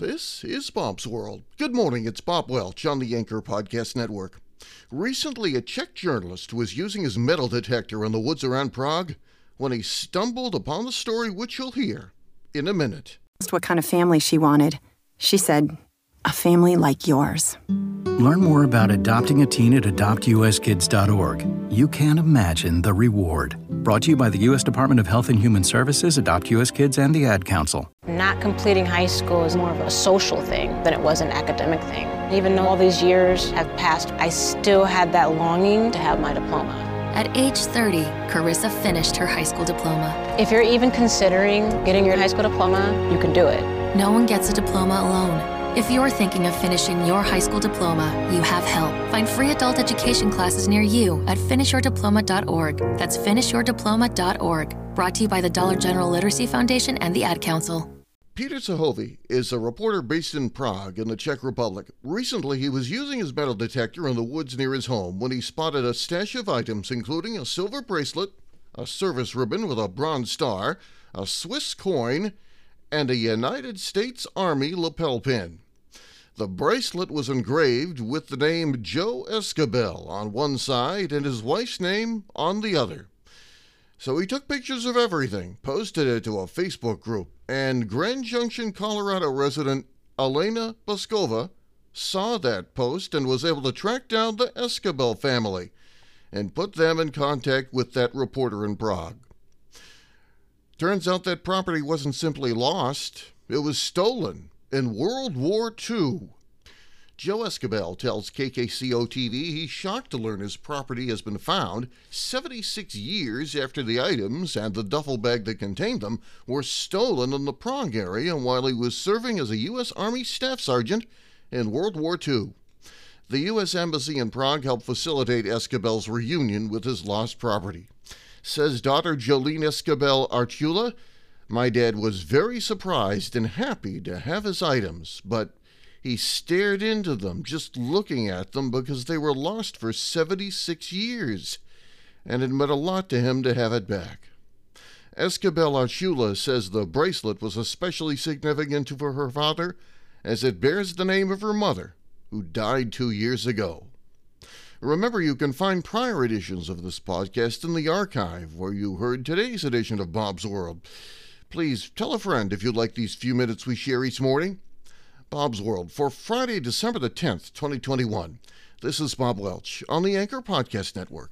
This is Bob's World. Good morning, it's Bob Welch on the Anchor Podcast Network. Recently, a Czech journalist was using his metal detector in the woods around Prague when he stumbled upon the story which you'll hear in a minute. what kind of family she wanted. She said, a family like yours. Learn more about adopting a teen at adoptuskids.org. You can't imagine the reward. Brought to you by the U.S. Department of Health and Human Services, Adopt U.S. Kids, and the Ad Council. Not completing high school is more of a social thing than it was an academic thing. Even though all these years have passed, I still had that longing to have my diploma. At age 30, Carissa finished her high school diploma. If you're even considering getting your high school diploma, you can do it. No one gets a diploma alone. If you're thinking of finishing your high school diploma, you have help. Find free adult education classes near you at finishyourdiploma.org. That's finishyourdiploma.org. Brought to you by the Dollar General Literacy Foundation and the Ad Council. Peter Sahovy is a reporter based in Prague in the Czech Republic. Recently, he was using his metal detector in the woods near his home when he spotted a stash of items, including a silver bracelet, a service ribbon with a bronze star, a Swiss coin, and a United States Army lapel pin. The bracelet was engraved with the name Joe Escabel on one side and his wife's name on the other. So he took pictures of everything, posted it to a Facebook group, and Grand Junction, Colorado resident Elena Boskova saw that post and was able to track down the Escabel family and put them in contact with that reporter in Prague. Turns out that property wasn't simply lost, it was stolen in World War II. Joe Escabel tells KKCO TV he's shocked to learn his property has been found 76 years after the items and the duffel bag that contained them were stolen in the Prague area while he was serving as a U.S. Army Staff Sergeant in World War II. The U.S. Embassy in Prague helped facilitate Escabel's reunion with his lost property. Says daughter Jolene Escabel Archula, My dad was very surprised and happy to have his items, but he stared into them, just looking at them, because they were lost for 76 years, and it meant a lot to him to have it back. Escabel Archula says the bracelet was especially significant for her father, as it bears the name of her mother, who died two years ago. Remember, you can find prior editions of this podcast in the archive where you heard today's edition of Bob's World. Please tell a friend if you like these few minutes we share each morning. Bob's World for Friday, December the 10th, 2021. This is Bob Welch on the Anchor Podcast Network.